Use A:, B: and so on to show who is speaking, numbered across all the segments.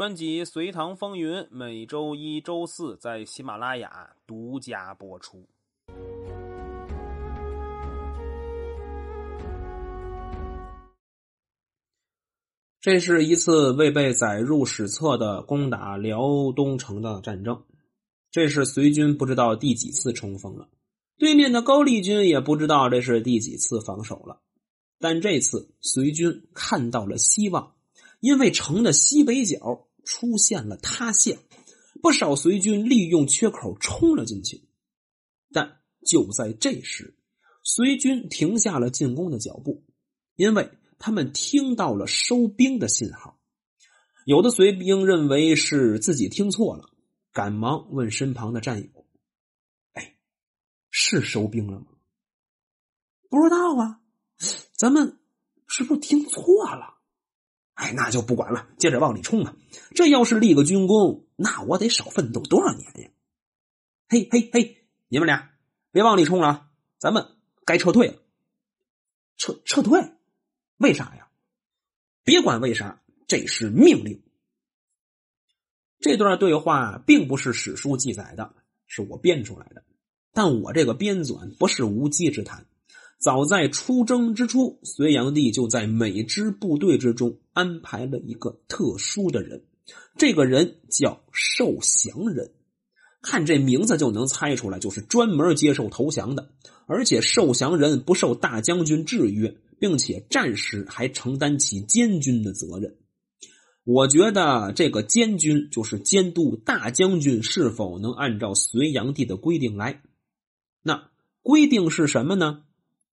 A: 专辑《隋唐风云》每周一、周四在喜马拉雅独家播出。这是一次未被载入史册的攻打辽东城的战争，这是隋军不知道第几次冲锋了，对面的高丽军也不知道这是第几次防守了。但这次隋军看到了希望，因为城的西北角出现了塌陷，不少随军利用缺口冲了进去。但就在这时，随军停下了进攻的脚步，因为。他们听到了收兵的信号，有的随兵认为是自己听错了，赶忙问身旁的战友：“哎，是收兵了吗？”“不知道啊，咱们是不是听错了？”“哎，那就不管了，接着往里冲啊！这要是立个军功，那我得少奋斗多少年呀！”“嘿嘿嘿，你们俩别往里冲了，咱们该撤退了。”“撤撤退。”为啥呀？别管为啥，这是命令。这段对话并不是史书记载的，是我编出来的。但我这个编纂不是无稽之谈。早在出征之初，隋炀帝就在每支部队之中安排了一个特殊的人，这个人叫受降人。看这名字就能猜出来，就是专门接受投降的。而且受降人不受大将军制约。并且战时还承担起监军的责任，我觉得这个监军就是监督大将军是否能按照隋炀帝的规定来。那规定是什么呢？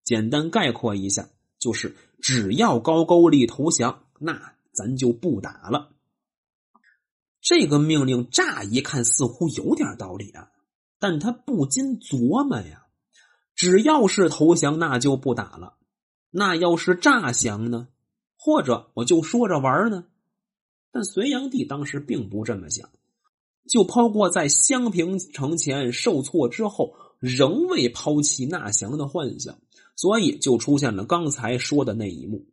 A: 简单概括一下，就是只要高句丽投降，那咱就不打了。这个命令乍一看似乎有点道理啊，但他不禁琢磨呀：只要是投降，那就不打了。那要是诈降呢？或者我就说着玩呢？但隋炀帝当时并不这么想，就抛过在襄平城前受挫之后仍未抛弃纳降的幻想，所以就出现了刚才说的那一幕。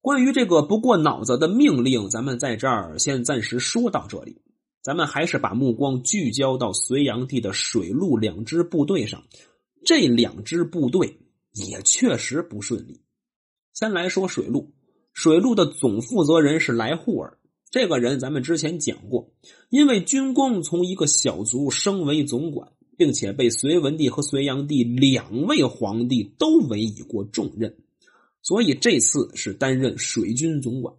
A: 关于这个不过脑子的命令，咱们在这儿先暂时说到这里。咱们还是把目光聚焦到隋炀帝的水陆两支部队上，这两支部队。也确实不顺利。先来说水路，水路的总负责人是来护尔。这个人咱们之前讲过，因为军功从一个小卒升为总管，并且被隋文帝和隋炀帝两位皇帝都委以过重任，所以这次是担任水军总管。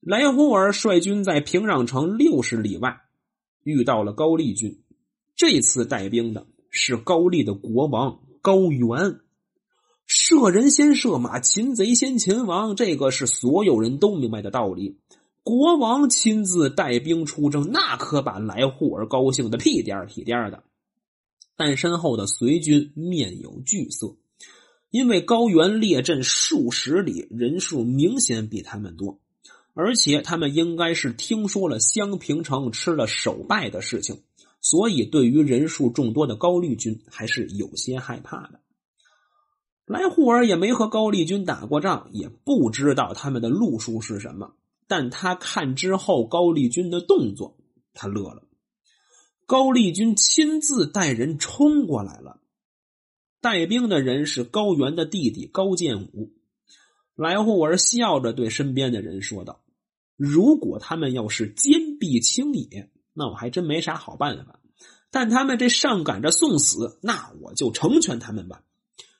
A: 来护尔率军在平壤城六十里外遇到了高丽军，这次带兵的是高丽的国王高原。射人先射马，擒贼先擒王，这个是所有人都明白的道理。国王亲自带兵出征，那可把来护儿高兴的屁颠儿屁颠儿的。但身后的随军面有惧色，因为高原列阵数十里，人数明显比他们多，而且他们应该是听说了襄平城吃了首败的事情，所以对于人数众多的高丽军还是有些害怕的。来护儿也没和高丽军打过仗，也不知道他们的路数是什么。但他看之后高丽军的动作，他乐了。高丽军亲自带人冲过来了，带兵的人是高原的弟弟高建武。来护儿笑着对身边的人说道：“如果他们要是坚壁清野，那我还真没啥好办法。但他们这上赶着送死，那我就成全他们吧。”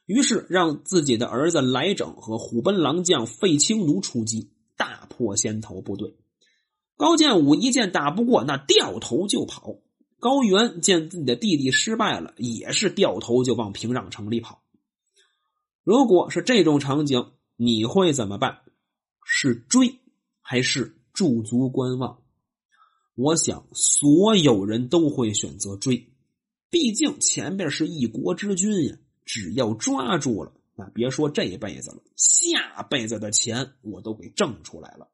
A: 于是让自己的儿子来整和虎贲郎将费青奴出击，大破先头部队。高建武一见打不过，那掉头就跑。高原见自己的弟弟失败了，也是掉头就往平壤城里跑。如果是这种场景，你会怎么办？是追还是驻足观望？我想所有人都会选择追，毕竟前边是一国之君呀。只要抓住了，那别说这辈子了，下辈子的钱我都给挣出来了。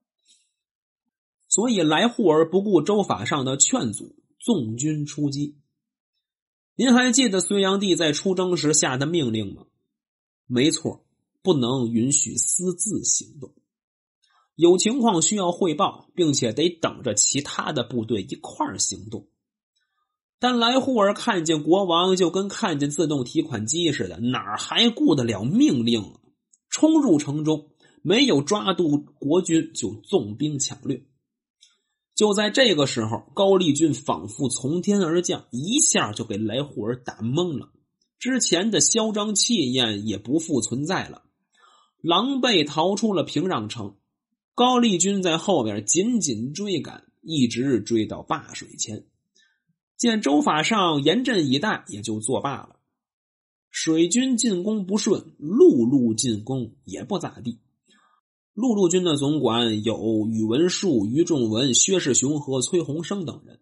A: 所以来护儿不顾周法上的劝阻，纵军出击。您还记得隋炀帝在出征时下的命令吗？没错，不能允许私自行动。有情况需要汇报，并且得等着其他的部队一块儿行动。但莱胡尔看见国王，就跟看见自动提款机似的，哪还顾得了命令啊？冲入城中，没有抓住国军，就纵兵抢掠。就在这个时候，高丽军仿佛从天而降，一下就给来护儿打懵了。之前的嚣张气焰也不复存在了，狼狈逃出了平壤城。高丽军在后边紧紧追赶，一直追到灞水前。见周法上严阵以待，也就作罢了。水军进攻不顺，陆路进攻也不咋地。陆路军的总管有宇文述、于仲文、薛世雄和崔鸿生等人。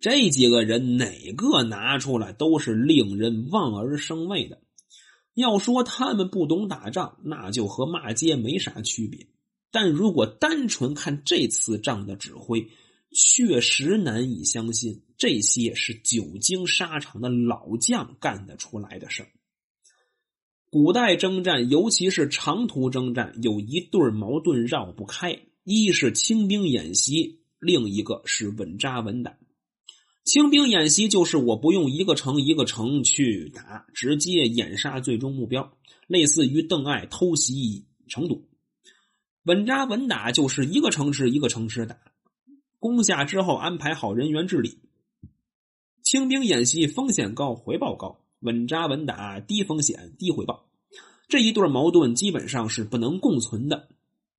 A: 这几个人哪个拿出来都是令人望而生畏的。要说他们不懂打仗，那就和骂街没啥区别。但如果单纯看这次仗的指挥，确实难以相信，这些是久经沙场的老将干得出来的事儿。古代征战，尤其是长途征战，有一对矛盾绕不开：一是轻兵演习，另一个是稳扎稳打。轻兵演习就是我不用一个城一个城去打，直接掩杀最终目标，类似于邓艾偷袭成都。稳扎稳打就是一个城池一个城池打。攻下之后，安排好人员治理。轻兵演习风险高，回报高；稳扎稳打，低风险低回报。这一对矛盾基本上是不能共存的。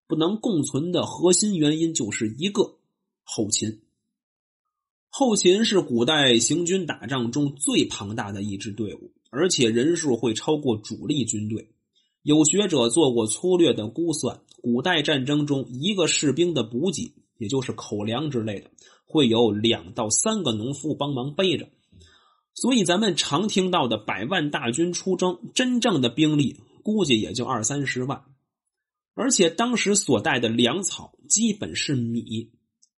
A: 不能共存的核心原因就是一个后勤。后勤是古代行军打仗中最庞大的一支队伍，而且人数会超过主力军队。有学者做过粗略的估算，古代战争中一个士兵的补给。也就是口粮之类的，会有两到三个农夫帮忙背着，所以咱们常听到的百万大军出征，真正的兵力估计也就二三十万，而且当时所带的粮草基本是米，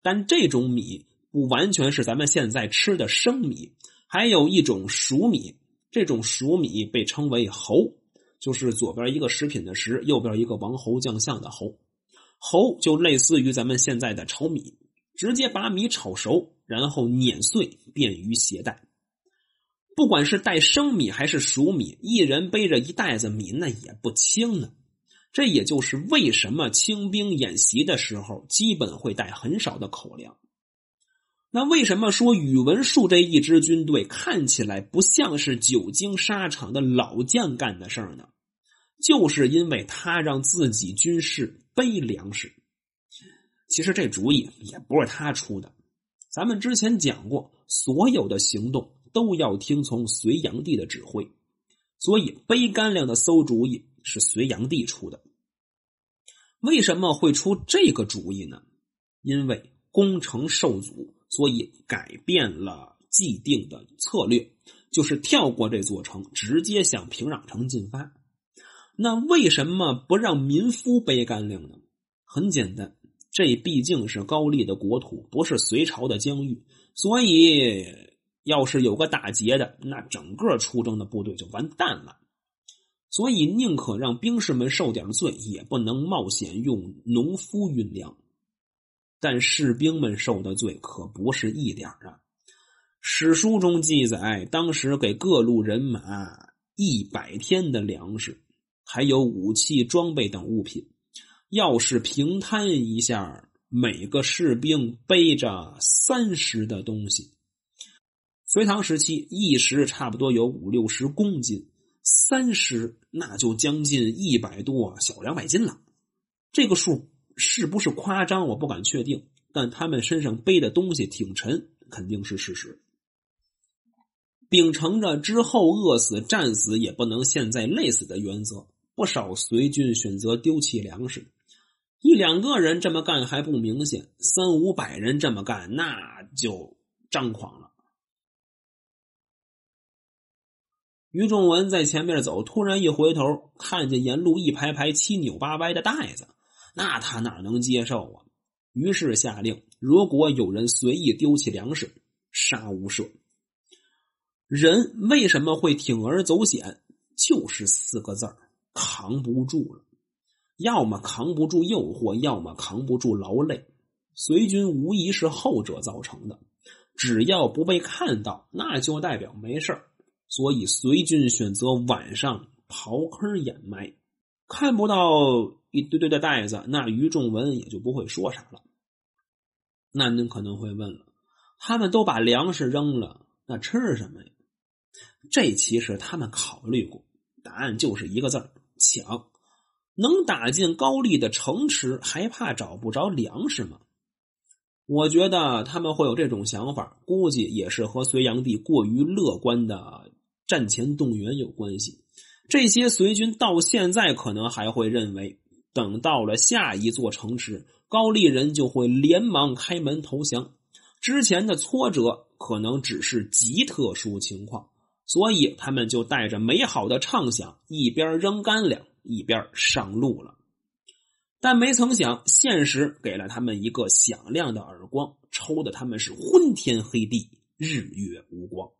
A: 但这种米不完全是咱们现在吃的生米，还有一种熟米，这种熟米被称为侯，就是左边一个食品的食，右边一个王侯将相的侯。侯就类似于咱们现在的炒米，直接把米炒熟，然后碾碎，便于携带。不管是带生米还是熟米，一人背着一袋子米，那也不轻呢。这也就是为什么清兵演习的时候，基本会带很少的口粮。那为什么说宇文述这一支军队看起来不像是久经沙场的老将干的事儿呢？就是因为他让自己军士。背粮食，其实这主意也不是他出的。咱们之前讲过，所有的行动都要听从隋炀帝的指挥，所以背干粮的馊主意是隋炀帝出的。为什么会出这个主意呢？因为攻城受阻，所以改变了既定的策略，就是跳过这座城，直接向平壤城进发。那为什么不让民夫背干粮呢？很简单，这毕竟是高丽的国土，不是隋朝的疆域，所以要是有个打劫的，那整个出征的部队就完蛋了。所以宁可让兵士们受点罪，也不能冒险用农夫运粮。但士兵们受的罪可不是一点啊！史书中记载，当时给各路人马一百天的粮食。还有武器装备等物品，要是平摊一下，每个士兵背着三十的东西。隋唐时期，一石差不多有五六十公斤，三十那就将近一百多小两百斤了。这个数是不是夸张，我不敢确定，但他们身上背的东西挺沉，肯定是事实。秉承着之后饿死、战死也不能现在累死的原则。不少随军选择丢弃粮食，一两个人这么干还不明显，三五百人这么干那就张狂了。于仲文在前面走，突然一回头，看见沿路一排排七扭八歪的袋子，那他哪能接受啊？于是下令：如果有人随意丢弃粮食，杀无赦。人为什么会铤而走险？就是四个字儿。扛不住了，要么扛不住诱惑，要么扛不住劳累。随军无疑是后者造成的。只要不被看到，那就代表没事所以随军选择晚上刨坑掩埋，看不到一堆堆的袋子，那于仲文也就不会说啥了。那您可能会问了，他们都把粮食扔了，那吃什么呀？这其实他们考虑过，答案就是一个字抢。能打进高丽的城池，还怕找不着粮食吗？我觉得他们会有这种想法，估计也是和隋炀帝过于乐观的战前动员有关系。这些随军到现在可能还会认为，等到了下一座城池，高丽人就会连忙开门投降。之前的挫折可能只是极特殊情况，所以他们就带着美好的畅想，一边扔干粮，一边上路了。但没曾想，现实给了他们一个响亮的耳光，抽的他们是昏天黑地，日月无光。